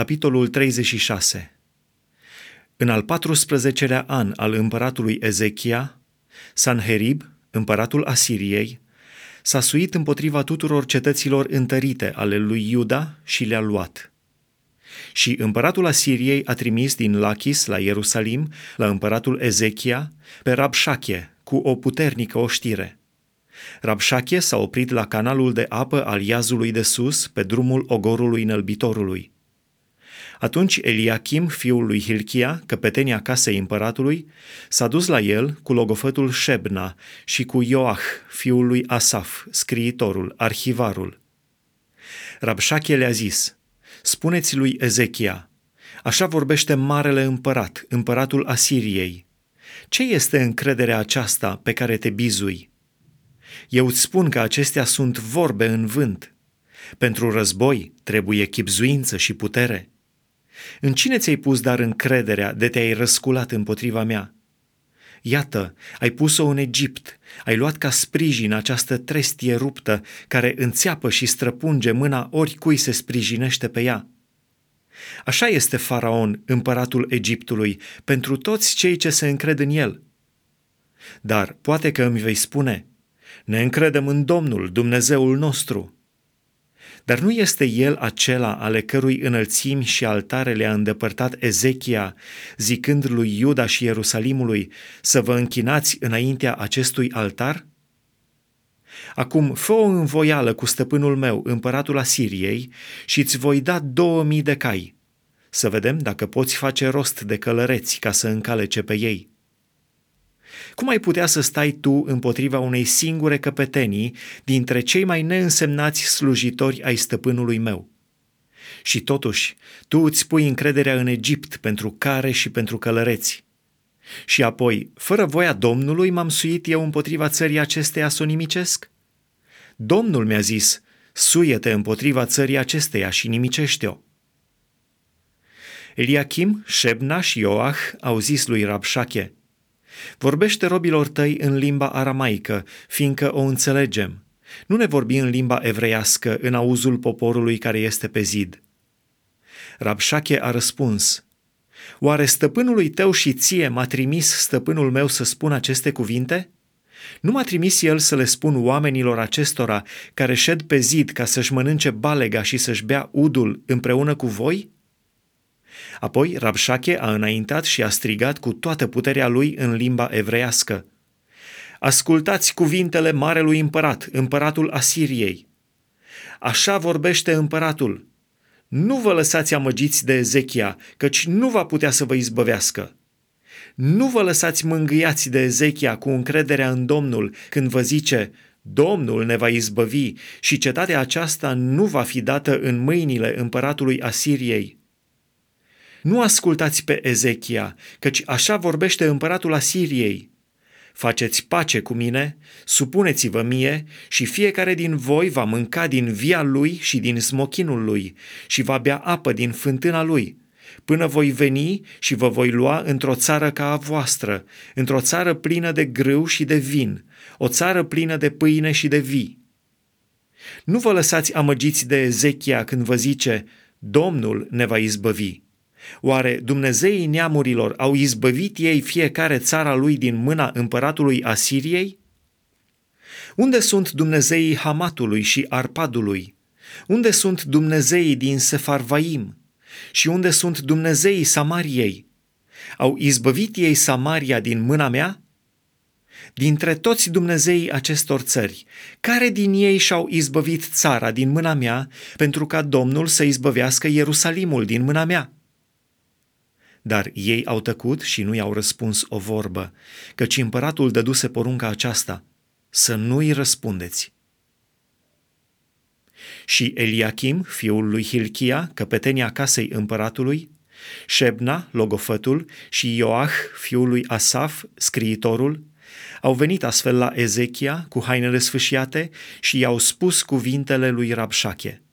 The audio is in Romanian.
capitolul 36 În al 14-lea an al împăratului Ezechia, Sanherib, împăratul Asiriei, s-a suit împotriva tuturor cetăților întărite ale lui Iuda și le-a luat. Și împăratul Asiriei a trimis din Lachis la Ierusalim, la împăratul Ezechia, pe Rabșache, cu o puternică oștire – Rabșache s-a oprit la canalul de apă al Iazului de sus, pe drumul ogorului înălbitorului. Atunci Eliachim, fiul lui Hilchia, căpetenia casei împăratului, s-a dus la el cu logofătul Shebna și cu Ioach, fiul lui Asaf, scriitorul, arhivarul. Rabșache le-a zis, spuneți lui Ezechia, așa vorbește marele împărat, împăratul Asiriei. Ce este încrederea aceasta pe care te bizui? Eu îți spun că acestea sunt vorbe în vânt. Pentru război trebuie chipzuință și putere. În cine ți-ai pus dar încrederea de te-ai răsculat împotriva mea? Iată, ai pus-o în Egipt, ai luat ca sprijin această trestie ruptă care înțeapă și străpunge mâna oricui se sprijinește pe ea. Așa este Faraon, împăratul Egiptului, pentru toți cei ce se încred în el. Dar poate că îmi vei spune, ne încredem în Domnul, Dumnezeul nostru. Dar nu este El acela ale cărui înălțimi și altare le-a îndepărtat Ezechia, zicând lui Iuda și Ierusalimului să vă închinați înaintea acestui altar? Acum fă o învoială cu stăpânul meu, împăratul Asiriei, și îți voi da două mii de cai. Să vedem dacă poți face rost de călăreți ca să încalece pe ei. Cum ai putea să stai tu împotriva unei singure căpetenii dintre cei mai neînsemnați slujitori ai stăpânului meu? Și totuși, tu îți pui încrederea în Egipt pentru care și pentru călăreți. Și apoi, fără voia Domnului, m-am suit eu împotriva țării acesteia să o nimicesc? Domnul mi-a zis, suie-te împotriva țării acesteia și nimicește-o. Eliachim, Shebna și Ioach au zis lui Rabșache, Vorbește robilor tăi în limba aramaică, fiindcă o înțelegem. Nu ne vorbi în limba evreiască, în auzul poporului care este pe zid. Rabșache a răspuns, Oare stăpânului tău și ție m-a trimis stăpânul meu să spun aceste cuvinte? Nu m-a trimis el să le spun oamenilor acestora care șed pe zid ca să-și mănânce balega și să-și bea udul împreună cu voi?' Apoi Rabșache a înaintat și a strigat cu toată puterea lui în limba evreiască. Ascultați cuvintele marelui împărat, împăratul Asiriei. Așa vorbește împăratul. Nu vă lăsați amăgiți de Ezechia, căci nu va putea să vă izbăvească. Nu vă lăsați mângâiați de Ezechia cu încrederea în Domnul când vă zice, Domnul ne va izbăvi și cetatea aceasta nu va fi dată în mâinile împăratului Asiriei. Nu ascultați pe Ezechia, căci așa vorbește împăratul Asiriei. Faceți pace cu mine, supuneți-vă mie și fiecare din voi va mânca din via lui și din smochinul lui și va bea apă din fântâna lui, până voi veni și vă voi lua într-o țară ca a voastră, într-o țară plină de grâu și de vin, o țară plină de pâine și de vii. Nu vă lăsați amăgiți de Ezechia când vă zice, Domnul ne va izbăvi Oare Dumnezeii neamurilor au izbăvit ei fiecare țara lui din mâna împăratului Asiriei? Unde sunt Dumnezeii Hamatului și Arpadului? Unde sunt Dumnezeii din Sefarvaim? Și unde sunt Dumnezeii Samariei? Au izbăvit ei Samaria din mâna mea? Dintre toți Dumnezeii acestor țări, care din ei și-au izbăvit țara din mâna mea pentru ca Domnul să izbăvească Ierusalimul din mâna mea? Dar ei au tăcut și nu i-au răspuns o vorbă, căci împăratul dăduse porunca aceasta, să nu-i răspundeți. Și Eliachim, fiul lui Hilchia, căpetenia casei împăratului, Shebna, logofătul, și Ioach, fiul lui Asaf, scriitorul, au venit astfel la Ezechia cu hainele sfâșiate și i-au spus cuvintele lui Rabșache –